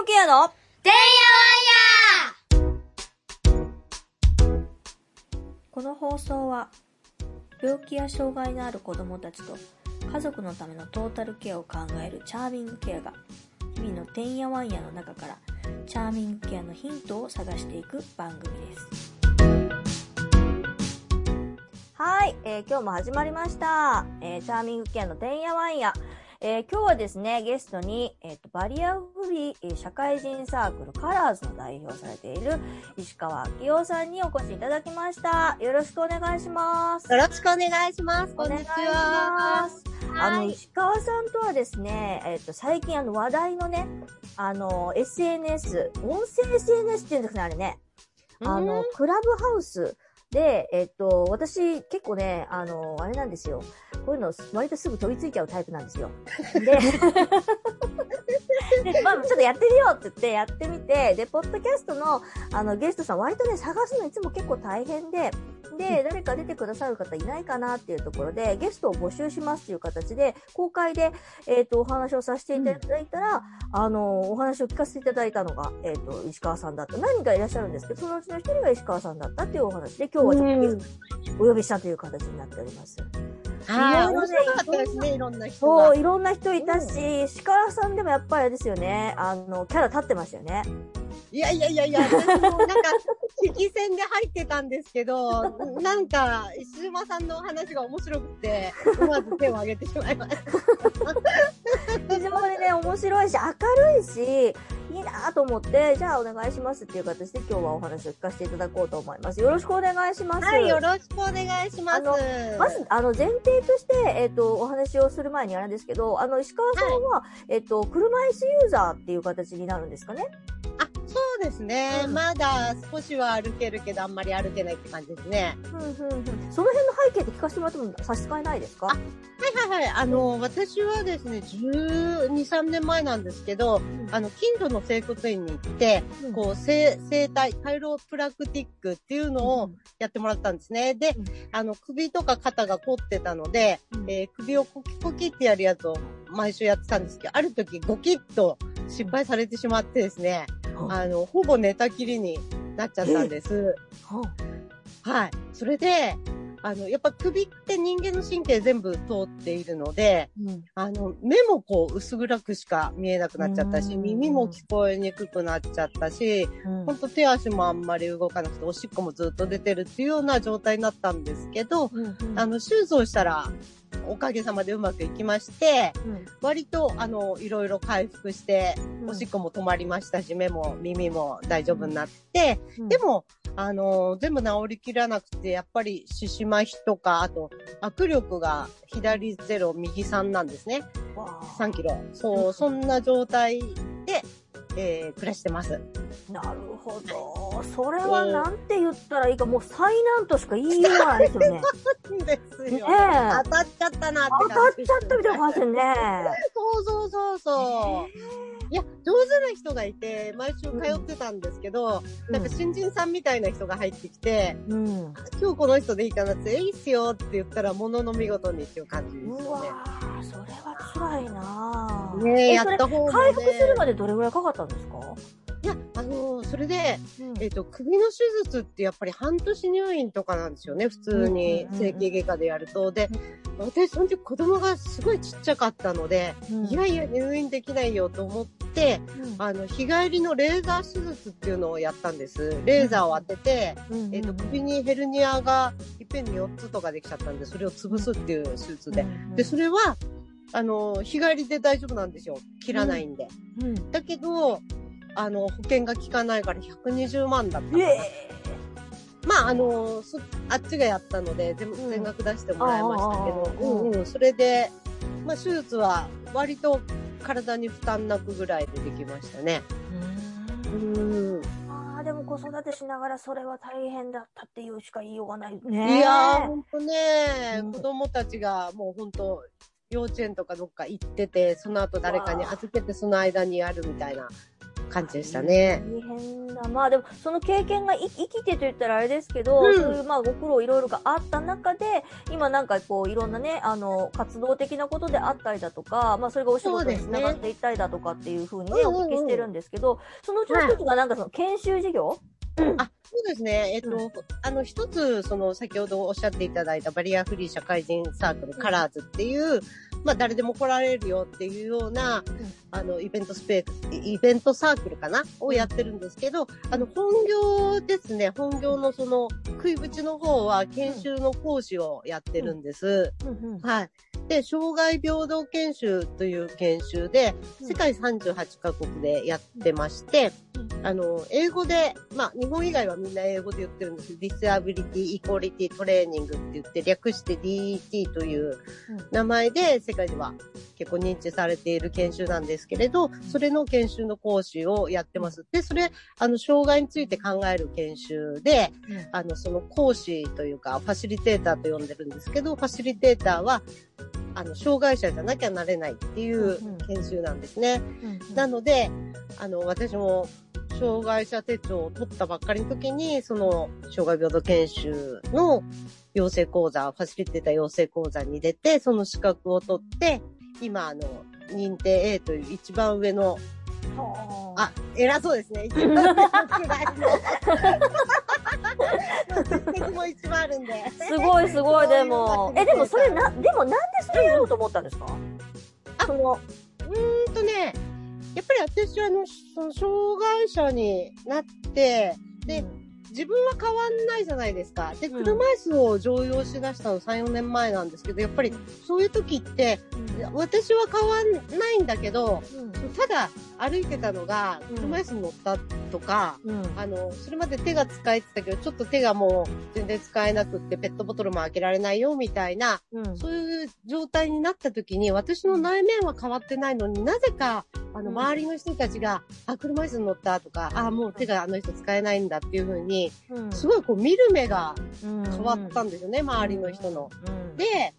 のケアのてんやわんやこの放送は病気や障害のある子供たちと家族のためのトータルケアを考えるチャーミングケアが日々のてんやわんやの中からチャーミングケアのヒントを探していく番組です。はい、えー今日も始まりました、えーチャーミングケアのてんやわんやえー今日はですね、ゲストに、えっ、と、バリアフリーえー社会人サークルカラーズの代表をされている石川明夫さんにお越しいただきました。よろしくお願いします。よろしくお願いします。こんにちお願いしは。ます。あの、はい石川さんとはですね、えっ、と、最近あの話題のね、あの、SNS、音声 SNS っていうんですかね、あれね。あの、クラブハウスで、えっと、私結構ね、あの、あれなんですよ。こういうの割とすぐ飛びついちゃうタイプなんですよ。で、でまあ、ちょっとやってみようって言ってやってみて、で、ポッドキャストのあのゲストさん割とね、探すのいつも結構大変で、で、誰か出てくださる方いないかなっていうところで、ゲストを募集しますっていう形で、公開で、えっ、と、お話をさせていただいたら、あの、お話を聞かせていただいたのが、えっ、と、石川さんだった。何人かいらっしゃるんですけど、そのうちの一人が石川さんだったっていうお話で、今日はちょっとお呼びしたという形になっております。はい。いろい面白かったですね、いろんな人がそう、。いろんな人いたし、石川さんでもやっぱりあれですよね、あの、キャラ立ってましたよね。いやいやいやいや、なんか、聞き戦で入ってたんですけど、なんか、石島さんのお話が面白くて、思わず手を挙げてしまいました。非常にね、面白いし、明るいし、いいなと思って、じゃあお願いしますっていう形で今日はお話を聞かせていただこうと思います。よろしくお願いします。はい、よろしくお願いします。あのまず、あの、前提として、えっ、と、お話をする前にあれですけど、あの、石川さんは、えっ、と、車椅子ユーザーっていう形になるんですかね？あ、そうですね。うんまだ少しは歩けるけど、あんまり歩けないって感じですね。うん、うん、うん。その辺の背景って聞かせてもらっても差し支えないですか？あはいはいはい。あの、私はですね、12、3年前なんですけど、あの、近所の整骨院に行って、うんこう、整、整体、カイロプラクティックっていうのをやってもらったんですね。でうん、あの、首とか肩が凝ってたので、うんえー首をコキコキってやるやつを毎週やってたんですけど、ある時ゴキッと失敗されてしまってですね、うんあの、ほぼ寝たきりになっちゃったんです。はい。それで、あの、やっぱ首って人間の神経全部通っているので、うん。あの、目もこう薄暗くしか見えなくなっちゃったし、うん。耳も聞こえにくくなっちゃったし、うん。ほんと手足もあんまり動かなくて、おしっこもずっと出てるっていうような状態になったんですけど、うんうん。あの、手術をしたら、おかげさまでうまくいきまして、うん。割と、あの、いろいろ回復して、うんおしっこも止まりましたし、目も耳も大丈夫になって、うんでも、あの全部治りきらなくて、やっぱり、獅子麻痺とか、あと、握力が左0、右3なんですね。わあ3キロ。そう、そんな状態で、えー、暮らしてます。なるほど。それはなんて言ったらいいか、もう災難としか言いようがないですよね。ですよ。当たっちゃったなって当たっ感じちゃったみたいな感じですね。そうそうそうそう。いや、上手な人がいて、毎週通ってたんですけど、なんか新人さんみたいな人が入ってきて、うん。今日この人でいいかなって、えいいっすよって言ったら、ものの見事にっていう感じですうわそれは辛いなぁね。え、やった方が、ね。回復するまでどれぐらいかかったんですか？いや、あのーそれで、うん。えっ、と、首の手術ってやっぱり半年入院とかなんですよね、普通にうんうんうん整形外科でやると。で、私、その時子供がすごいちっちゃかったので、うん。いやいや入院できないよと思って、あの、日帰りのレーザー手術っていうのをやったんです。レーザーを当てて、うん。えっ、と、首にヘルニアがいっぺんに4つとかできちゃったんで、それを潰すっていう手術で。で、それは、あの、日帰りで大丈夫なんですよ。切らないんで。うんだけど、あの、保険が効かないから120万だった。えまあ、あの、そあっちがやったので、全部うん全額出してもらいましたけど、うんうん、それで、まあ、手術は割と体に負担なくぐらいでできましたね。ーうん。あーでも子育てしながらそれは大変だったっていうしか言いようがないね。いやー、ほんとね、うん子供たちがもうほんと、幼稚園とかどっか行ってて、その後誰かに預けてその間にやるみたいな感じでしたね。大変だ。まあでも、その経験がい生きてと言ったらあれですけど、うんそういうまあご苦労いろいろがあった中で、今なんかこういろんなね、あの、活動的なことであったりだとか、まあそれがお仕事につながっていったりだとかっていうふうにね、お聞きしてるんですけど、そのうちの一つがなんかその研修事業、あ、そうですね。えっと、うあの、一つ、その、先ほどおっしゃっていただいたバリアフリー社会人サークル、カラーズっていう、まあ、誰でも来られるよっていうような、あの、イベントスペース、イベントサークルかなをやってるんですけど、あの、本業ですね。本業のその、食い口の方は、研修の講師をやってるんです。はい。で、障害平等研修という研修で、うん世界38カ国でやってまして、あの、英語で、まあ、日本以外はみんな英語で言ってるんですけど、Disability Equality Training って言って、略して DET という名前で世界では結構認知されている研修なんですけれど、それの研修の講師をやってます。で、それ、あの、障害について考える研修で、あの、その講師というか、ファシリテーターと呼んでるんですけど、ファシリテーターは、あの、障害者じゃなきゃなれないっていう研修なんですね。うんなので、あの、私も、障害者手帳を取ったばっかりの時に、その、障害平等研修の養成講座、ファシリテーター養成講座に出て、その資格を取って、今、あの、認定 A という一番上の、はああ、偉そうですね。一番上のく思ったんですか？その、うーんとね、やっぱり私はあの、その障害者になって、で、自分は変わんないじゃないですか。で、うん。車椅子を常用しだしたの3、4年前なんですけど、やっぱりそういう時って、私は変わんないんだけど、うん。ただ歩いてたのがうん。車椅子に乗ったとか、うん。あの、それまで手が使えてたけど、ちょっと手がもう全然使えなくって、ペットボトルも開けられないよ、みたいな、うん。そういう状態になった時に、私の内面は変わってないのになぜか、あの、うん。周りの人たちが、あ、車椅子に乗ったとか、あ、もう手があの人使えないんだっていう風に、うん。すごいこう見る目が変変わったんですよね、周りの人の。うん。で、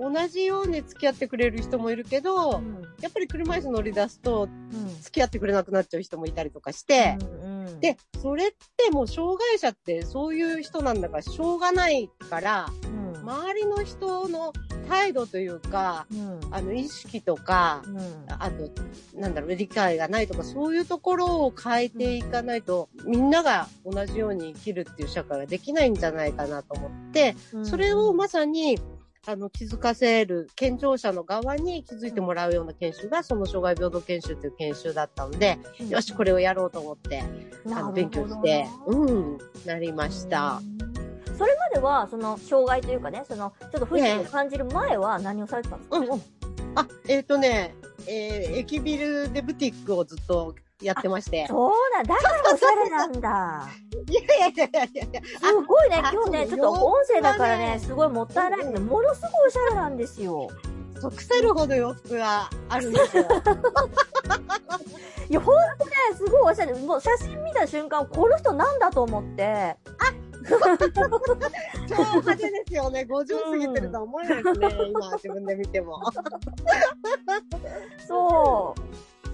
同じように付き合ってくれる人もいるけど、うん。やっぱり車椅子乗り出すと、うん。付き合ってくれなくなっちゃう人もいたりとかして、うんで、それってもう障害者ってそういう人なんだからしょうがないから、うん。周りの人の態度というか、うん。あの意識とか、うん。あと、なんだろう、理解がないとか、そういうところを変えていかないと、みんなが同じように生きるっていう社会ができないんじゃないかなと思って、それをまさに、あの、気づかせる、健常者の側に気づいてもらうような研修が、その障害平等研修という研修だったので、よし、これをやろうと思って、あの、勉強して、うん、なりました。。それまでは、その、障害というかね、その、ちょっと不自由を感じる前は何をされてたんですか？うん、うん。あ、えっ、とね、えー駅ビルでブティックをずっとやってまして。そうなんだ。だからおしゃれなんだ。いやいやいやいやいや。すごいね、あ今日ね、ちょっと音声だからね、ねすごいもったいないけど、ものすごいおしゃれなんですよ。そう腐るほど洋服があるんですよ。いや、ほんとね、すごいおしゃれ。もう写真見た瞬間、この人なんだと思って。超派手ですよね。50過ぎてるとは思えないですね。今自分で見ても。そう。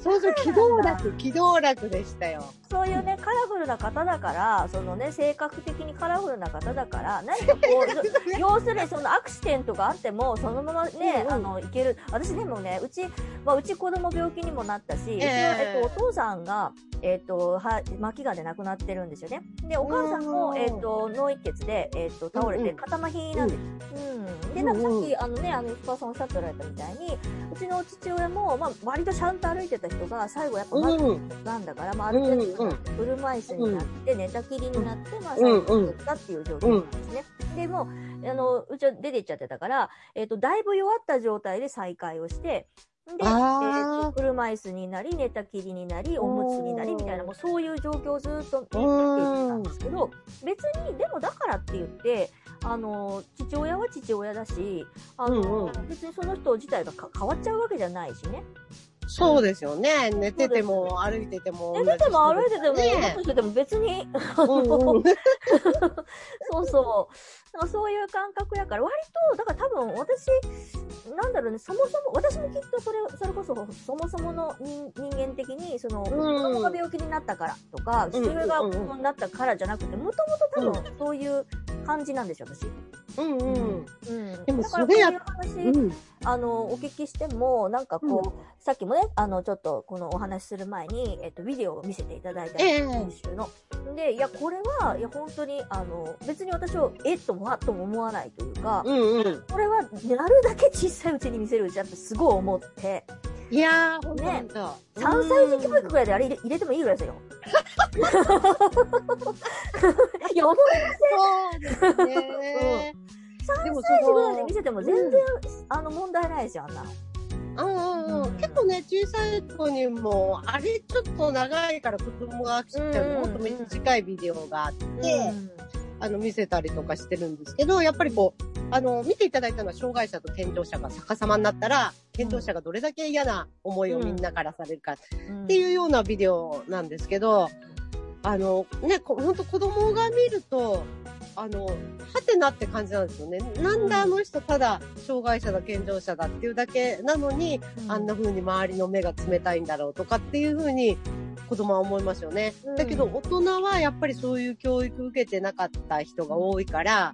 そうそう、機動楽、機動楽でしたよ。そういうね、カラフルな方だから、そのね、性格的にカラフルな方だから、何かこう、要するにそのアクシデントがあっても、そのままね、うんうんあの、いける。私でもね、うち、まあ、うち子供病気にもなったし、えええっと、お父さんが、えっと、は、末期がんで亡くなってるんですよね。で、お母さんも、うんえっと、脳一血で、えっと、倒れて、うんうん肩麻痺なんです。うん。で、なんかさっき、あのね、あの、石川さんおっしゃっておられたみたいに、うちの父親も、まあ、割とちゃんと歩いてた人が、最後やっぱ、うん。なんだから、まあ、ある程度車椅子になって、寝たきりになって、まあ、最後にったっていう状況なんですね。で、もう、あの、うちは出て行っちゃってたから、えっ、と、だいぶ弱った状態で再会をして、で、えあー車椅子になり、寝たきりになり、おむつになり、みたいな、もうそういう状況をずっと見てきてたんですけど、別に、でもだからって言って、あの、父親は父親だし、あの、うんうん。別にその人自体がか変わっちゃうわけじゃないしね。そうですよね。寝てても歩いててもね。寝てても歩いてても、ね、してても別に、うんうん。そうそう。だからそういう感覚やから、割と、だから多分私、なんだろうね、そもそも、私もきっとそれ、それこそ、そもそもの人人間的に、その、子供が病気になったからとか、父親が子供になったからじゃなくて、もともと多分そういう感じなんですよ、私。うんうん。うん。でもだからそれやこういう話、うん。あの、お聞きしても、なんかこう、さっきもね、あの、ちょっと、このお話しする前に、えっと、ビデオを見せていただいたんですええ編集の。で、いや、これは、いや、本当に、あの、別に私を、えっとも、わっとも思わないというか、うんうん。これは、なるだけ小さいうちに見せるうちだってすごい思って、いやー、ほんとねほんと。3歳児教育ぐらいであれ入れてもいいぐらいですよ。いや、思いそうですね。でも歳児ぐらいで見せても全然、あの、問題ないですよ、あんなの。うんうんうん、結構ね、小さい子にも、あれちょっと長いから子供が飽きちゃう、うんもっと短いビデオがあって、うんあの、見せたりとかしてるんですけど、やっぱりこう、あの、見ていただいたのは障害者と健常者が逆さまになったら、健常者がどれだけ嫌な思いをみんなからされるかっていうようなビデオなんですけど、あの、ね、こほんと子供が見ると、あの、はてなって感じなんですよね。なんであの人ただ障害者だ、健常者だっていうだけなのに、あんな風に周りの目が冷たいんだろうとかっていう風に子供は思いますよね。うんだけど大人はやっぱりそういう教育受けてなかった人が多いから、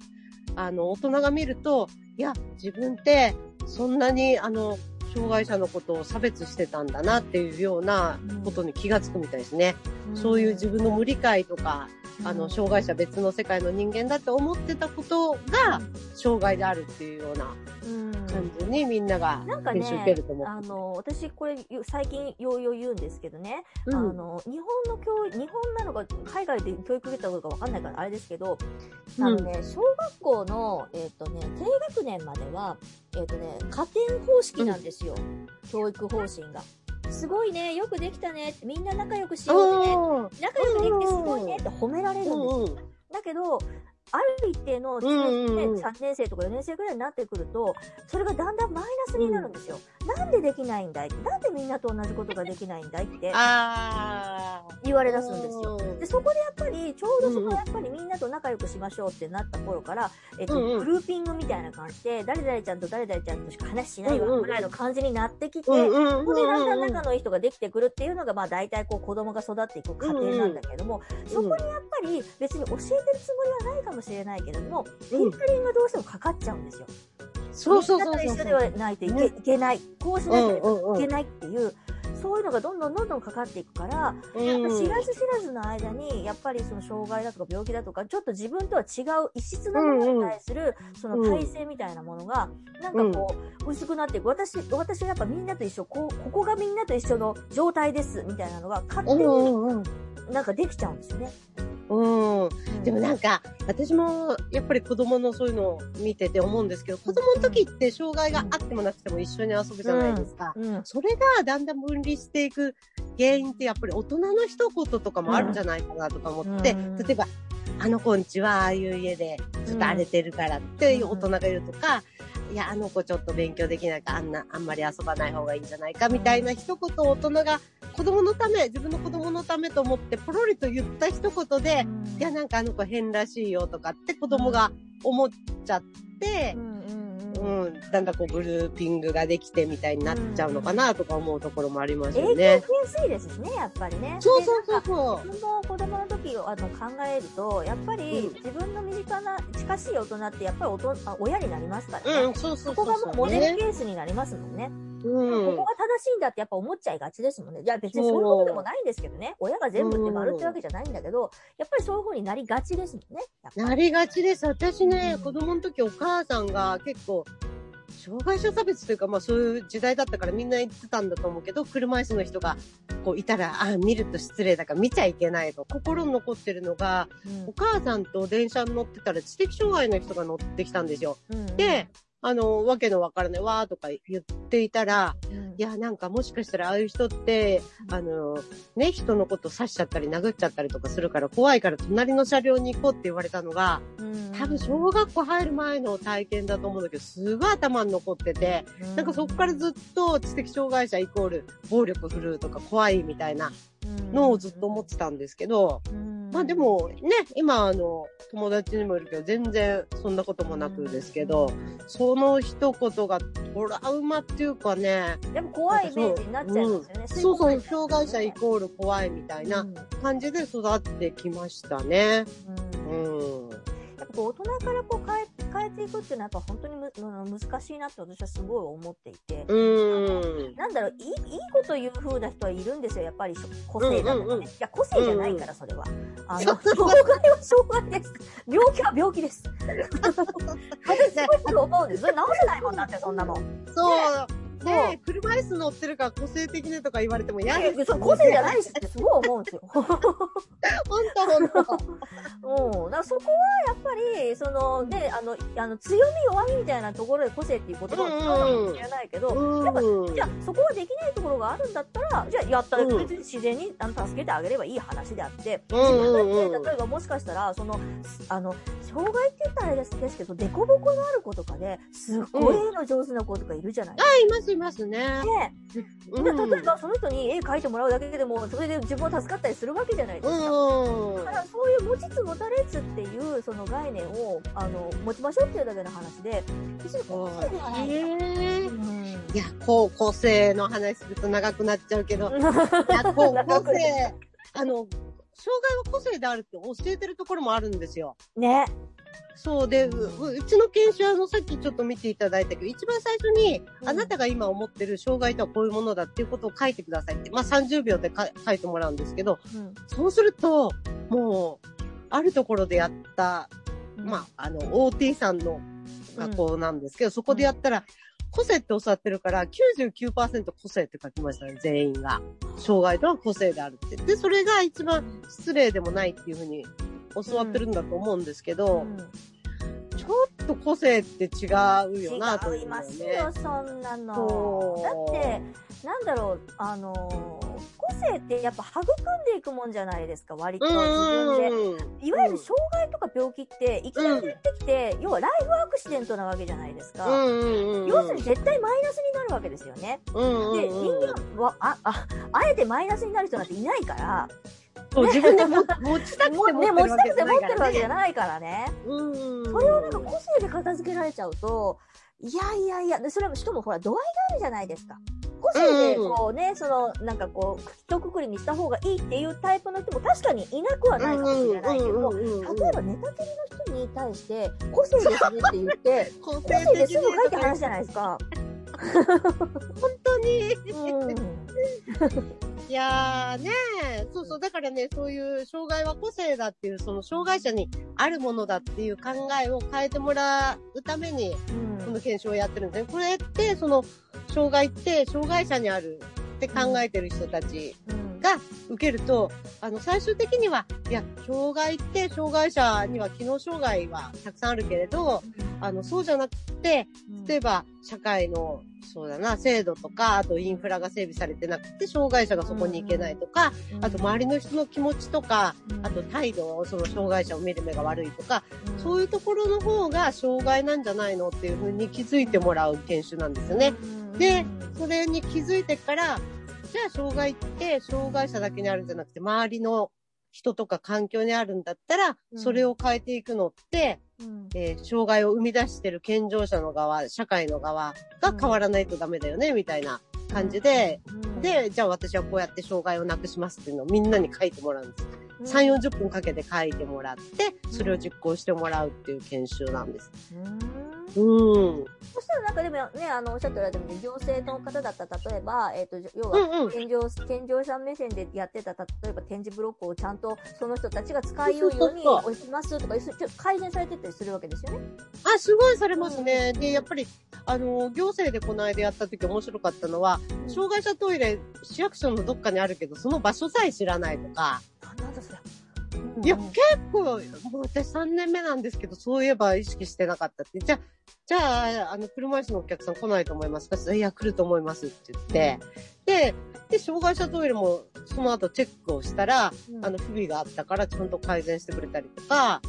あの、大人が見ると、いや、自分ってそんなにあの、障害者のことを差別してたんだなっていうようなことに気がつくみたいですね。そういう自分の無理解とか、あの、障害者別の世界の人間だって思ってたことが障害であるっていうようなうん感じにみんなが練習受けると思う。あの、私これゆ最近ようよう言うんですけどね、うんあの、日本の教育、日本なのか海外で教育受けたことかわかんないからあれですけど、あのね、小学校の、えっ、とね、低学年までは、えっ、とね、加点方式なんですよ。教育方針が。すごいね、よくできたね、みんな仲良くしようね、あ仲良くできてすごいねって褒められるんですよ。だけど、ある一定の、うんうんうん。3年生とか4年生ぐらいになってくると、それがだんだんマイナスになるんですよ。なんでできないんだいなんでみんなと同じことができないんだいって言われ出すんですよ。うんで、そこでやっぱり、ちょうどそうんうんのやっぱりみんなと仲良くしましょうってなった頃から、えっと、うんうん。グルーピングみたいな感じで、誰々ちゃんと誰々ちゃんとしか話しないわうんうんぐらいの感じになってきて、うんうんそこでだんだんうん仲のいい人ができてくるっていうのが、まあ大体こう子供が育っていく過程なんだけども、そこにやっぱり別に教えてるつもりはないかもしれないけれども、フィルタリングがどうしてもかかっちゃうんですよ。そうそうそうみんなとそう。一緒ではないといけ,、ねいけない。こうしなければいけないっていう、そういうのがどんどんどんどんかかっていくから、うん知らず知らずの間に、やっぱりその障害だとか病気だとか、ちょっと自分とは違う異質なものに対する、その体制みたいなものが、なんかこう、薄くなっていく。私、私はやっぱみんなと一緒、こう、ここがみんなと一緒の状態です、みたいなのが、勝手うんになんかできちゃうんですよね。うん。うんでもなんか、私もやっぱり子供のそういうのを見てて思うんですけど、子供の時って障害があってもなくても一緒に遊ぶじゃないですか。うん。それがだんだん分離していく原因ってやっぱり大人の一言とかもあるんじゃないかなとか思って、うん例えば、あの子んちはああいう家でちょっと荒れてるからっていう大人がいるとか、いや、あの子ちょっと勉強できないからあんな、あんまり遊ばない方がいいんじゃないかみたいな一言を大人が子供のため、自分の子供のためと思ってポロリと言った一言で、いや、なんかあの子変らしいよとかって子供が思っちゃってう、んうんうんうん、だんだんこうグルーピングができてみたいになっちゃうのかなとか思うところもありますよ影響ね。増えやすいですしね、やっぱりね。そうそうそうでそう。自分も子供の時をあの考えると、やっぱりうん自分の身近な、近しい大人ってやっぱりおとあ親になりますからね。うん、そうそそうこそうそう。がもうモデルねケースになりますもんね。うんここが正しいんだってやっぱ思っちゃいがちですもんね。いや別にそういうことでもないんですけどね。親が全部って丸ってわけじゃないんだけど、やっぱりそういう風になりがちですもんね。なりがちです。私ねう、ん子供の時お母さんが結構、障害者差別というか、まあそういう時代だったからみんな言ってたんだと思うけど、車椅子の人がこういたら、あ、見ると失礼だから見ちゃいけないと、心に残ってるのが、お母さんと電車に乗ってたら知的障害の人が乗ってきたんですよ。うんで、あの、わけのわからないわーとか言っていたら、うん。いや、なんかもしかしたらああいう人って、あの、ね、人のこと刺しちゃったり殴っちゃったりとかするから怖いから隣の車両に行こうって言われたのが、うん。多分小学校入る前の体験だと思うんだけど、すごい頭に残ってて、なんかそこからずっと知的障害者イコール暴力振るうとか怖いみたいなのをずっと思ってたんですけど、まあで、もね、今あの、友達にもいるけど、全然そんなこともなくですけど、その一言がトラウマっていうかね、でも怖いイメージになっちゃいますよね。そうそう、い障害者イコール怖いみたいなうん感じで育ってきましたね。うんうん。やっぱ大人からこう変え変えていくっていうのはやっぱ本当にむうん難しいなって私はすごい思っていて。うん。なんだろう、いい、いいこと言う風な人はいるんですよ、やっぱり個性だとかね。うんうんうんいや、個性じゃないから、それは。あの、そう障害は障害です。病気は病気です。私、すごい思うんです。それ治せないもんだって、そんなもん。そう。そうね車椅子乗ってるから個性的ねとか言われても嫌です。そう個性じゃないしってすごい思うんですよ。ほんとほんと。うん。だそこはやっぱり、そのね、あの、あの強み弱みみたいなところで個性っていう言葉を使うのかもしれないけど、やっぱうんじゃあそこはできないところがあるんだったら、じゃあやったらうん別に自然にあの助けてあげればいい話であって、うんうんうん例えばもしかしたら、その、あの、障害って言ったらあれですけど、凸凹のある子とかで、すっごい絵の上手な子とかいるじゃないですか。あ、いますいますね。でうん例えばその人に絵描いてもらうだけでも、それで自分は助かったりするわけじゃないですか。うんだからそういう持ちつ持たれつっていうその概念をあの持ちましょうっていうだけの話で、別に個性ではない。や、こう、個性の話すると長くなっちゃうけど、いや、こう、個あの、障害は個性であるって教えてるところもあるんですよ。ね。そうで、ううちの研修あの、さっきちょっと見ていただいたけど、一番最初に、うんあなたが今思ってる障害とはこういうものだっていうことを書いてくださいって、まあ30秒でか書いてもらうんですけど、うんそうすると、もう、あるところでやった、まあ、あの、OT さんの学校なんですけど、そこでやったら、個性って教わってるから、99%個性って書きましたね、全員が。障害とは個性であるって。で、それが一番失礼でもないっていうふうに教わってるんだと思うんですけど、うんちょっと個性って違うよな、というのは違いますよね。、そんなの。だって、なんだろう、あのー個性ってやっぱ育んでいくもんじゃないですか、割と自分で。うん。いわゆる障害とか病気って、いきなり出てきて、要はライフアクシデントなわけじゃないですか。うんうんうん。要するに絶対マイナスになるわけですよね。うんうんで、うん、人間は、あ、あ、あえてマイナスになる人なんていないから、そう自分でも持ちたくて持ってね、る持ちたくてわけじゃな持ってるわけじいからね。ゃないからね。うん。それをなんか個性で片付けられちゃうと、いやいやいや、でそれもしかもほら、度合いがあるじゃないですか。個性でこうね、その、なんかこう、一括りにした方がいいっていうタイプの人も確かにいなくはないかもしれないけど、例えば寝たきりの人に対して、個性ですねって言って、個性ですぐ書いて話じゃないですか。本当に。うん。いやーねそうそう、だからね、そういう障害は個性だっていう、その障害者にあるものだっていう考えを変えてもらうために、この検証をやってるんですね。これって、その、障害って障害者にあるって考えてる人たちうん。が受けると、あの、最終的には、いや、障害って障害者には機能障害はたくさんあるけれど、あの、そうじゃなくて、例えば、社会の、そうだな、制度とか、あとインフラが整備されてなくて、障害者がそこに行けないとか、あと周りの人の気持ちとか、あと態度を、その障害者を見る目が悪いとか、そういうところの方が障害なんじゃないのっていうふうに気づいてもらう研修なんですよね。でそれに気づいてから、じゃあ障害って障害者だけにあるんじゃなくて、周りの人とか環境にあるんだったら、うん。それを変えていくのって、うん。えー障害を生み出してる健常者の側、社会の側が変わらないとダメだよね、みたいな感じで、うん。で、じゃあ私はこうやって障害をなくしますっていうのをみんなに書いてもらうんです。3、40分かけて書いてもらって、それを実行してもらうっていう研修なんです。うんうん。そしたらなんかでもね、あの、おっしゃっておられたように、行政の方だったら、例えば、えっ、と、要は、うんうん。健常、健常者目線でやってた、例えば展示ブロックをちゃんとその人たちが使いようように押しますとか、ちょっと改善されてったりするわけですよね。あ、すごいされますね。で、やっぱり、あの、行政でこの間やった時面白かったのは、障害者トイレ、市役所のどっかにあるけど、その場所さえ知らないとか。いや、うん。結構、もう私3年目なんですけど、そういえば意識してなかったって。じゃあ、じゃあ、あの、車椅子のお客さん来ないと思いますか？いや、来ると思いますって言って、で、で、障害者トイレもその後チェックをしたら、うん。あの、不備があったからちゃんと改善してくれたりとか、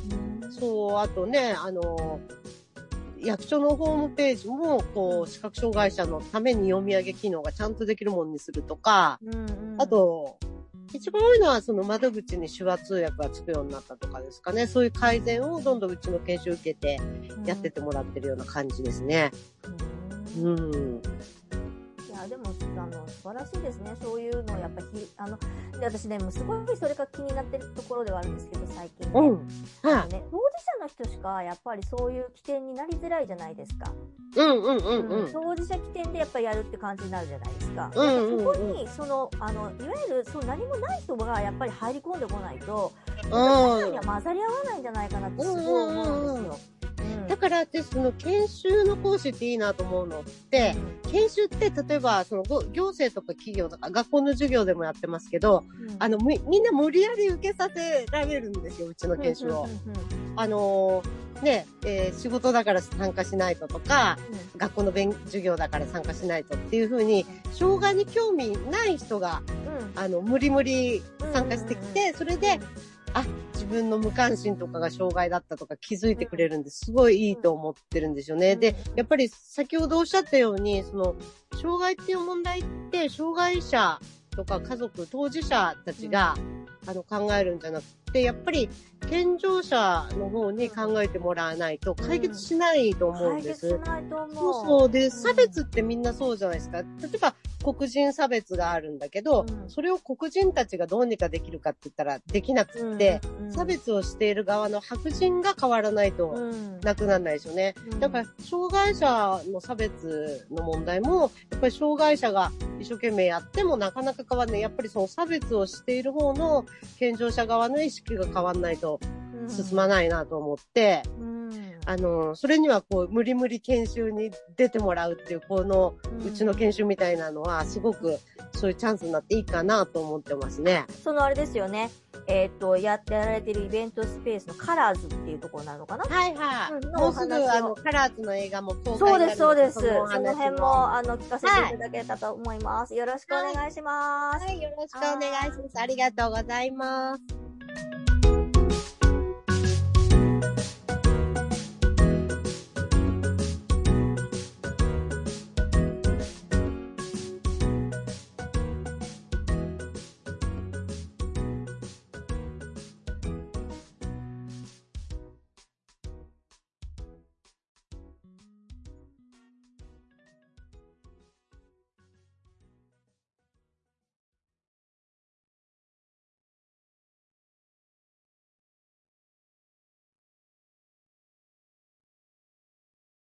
そう、あとね、あの、役所のホームページも、こう、視覚障害者のために読み上げ機能がちゃんとできるものにするとか、うんうんあ、と、一番多いのは、その窓口に手話通訳がつくようになったとかですかね。そういう改善をどんどんうちの研修受けてやっててもらってるような感じですね。うんうん。でも、あの、素晴らしいですね。そういうのをやっぱり、あの、で私ね、もうすごいそれが気になってるところではあるんですけど、最近ね。うん。はあのね、当事者の人しか、やっぱりそういう起点になりづらいじゃないですか。い。うんうんうんうん。当事者起点でやっぱりやるって感じになるじゃないですか。うんうんうんそこに、その、あの、いわゆる、そう何もない人がやっぱり入り込んでこないと、うん中には混ざり合わないんじゃないかなってすごい思うんですよ。うん。だから私、その研修の講師っていいなと思うのって、研修って例えば、そのご行政とか企業とか学校の授業でもやってますけど、うん。あの、みみんな無理やり受けさせられるんですよ、うちの研修を。うんうんうんあのーね、えー仕事だから参加しないととか、学校の勉授業だから参加しないとっていうふうに、障害に興味ない人が、うん。あの、無理無理参加してきて、それで、あ、自分の無関心とかが障害だったとか気づいてくれるんですごいいいと思ってるんですよね。で、やっぱり先ほどおっしゃったように、その、障害っていう問題って、障害者とか家族、当事者たちが、あの、考えるんじゃなくて、やっぱり、健常者の方に考えてもらわないと解決しないと思うんです。解決しないと思う。そうそう。で、ん差別ってみんなそうじゃないですか。例えば、黒人差別があるんだけど、うんそれを黒人たちがどうにかできるかって言ったらできなくって、うん差別をしている側の白人が変わらないとうんなくならないですよね。うんだから、障害者の差別の問題も、やっぱり障害者が一生懸命やってもなかなか変わらない。やっぱりその差別をしている方の健常者側の意識が変わらないと進まないなと思って、うんあの、それにはこう、無理無理研修に出てもらうっていう、この、うちの研修みたいなのは、すごくそういうチャンスになっていいかなと思ってますね。そのあれですよね。えっ、と、やってやられてるイベントスペースのカラーズっていうところなのかな？はいはうんい。もうすぐ、あの、カラーズの映画も公開そうです、そうです。その辺も、あの、聞かせていただけたと思います。よろしくおはい願いします。はい、よろしくお願いします。ありがとうございます。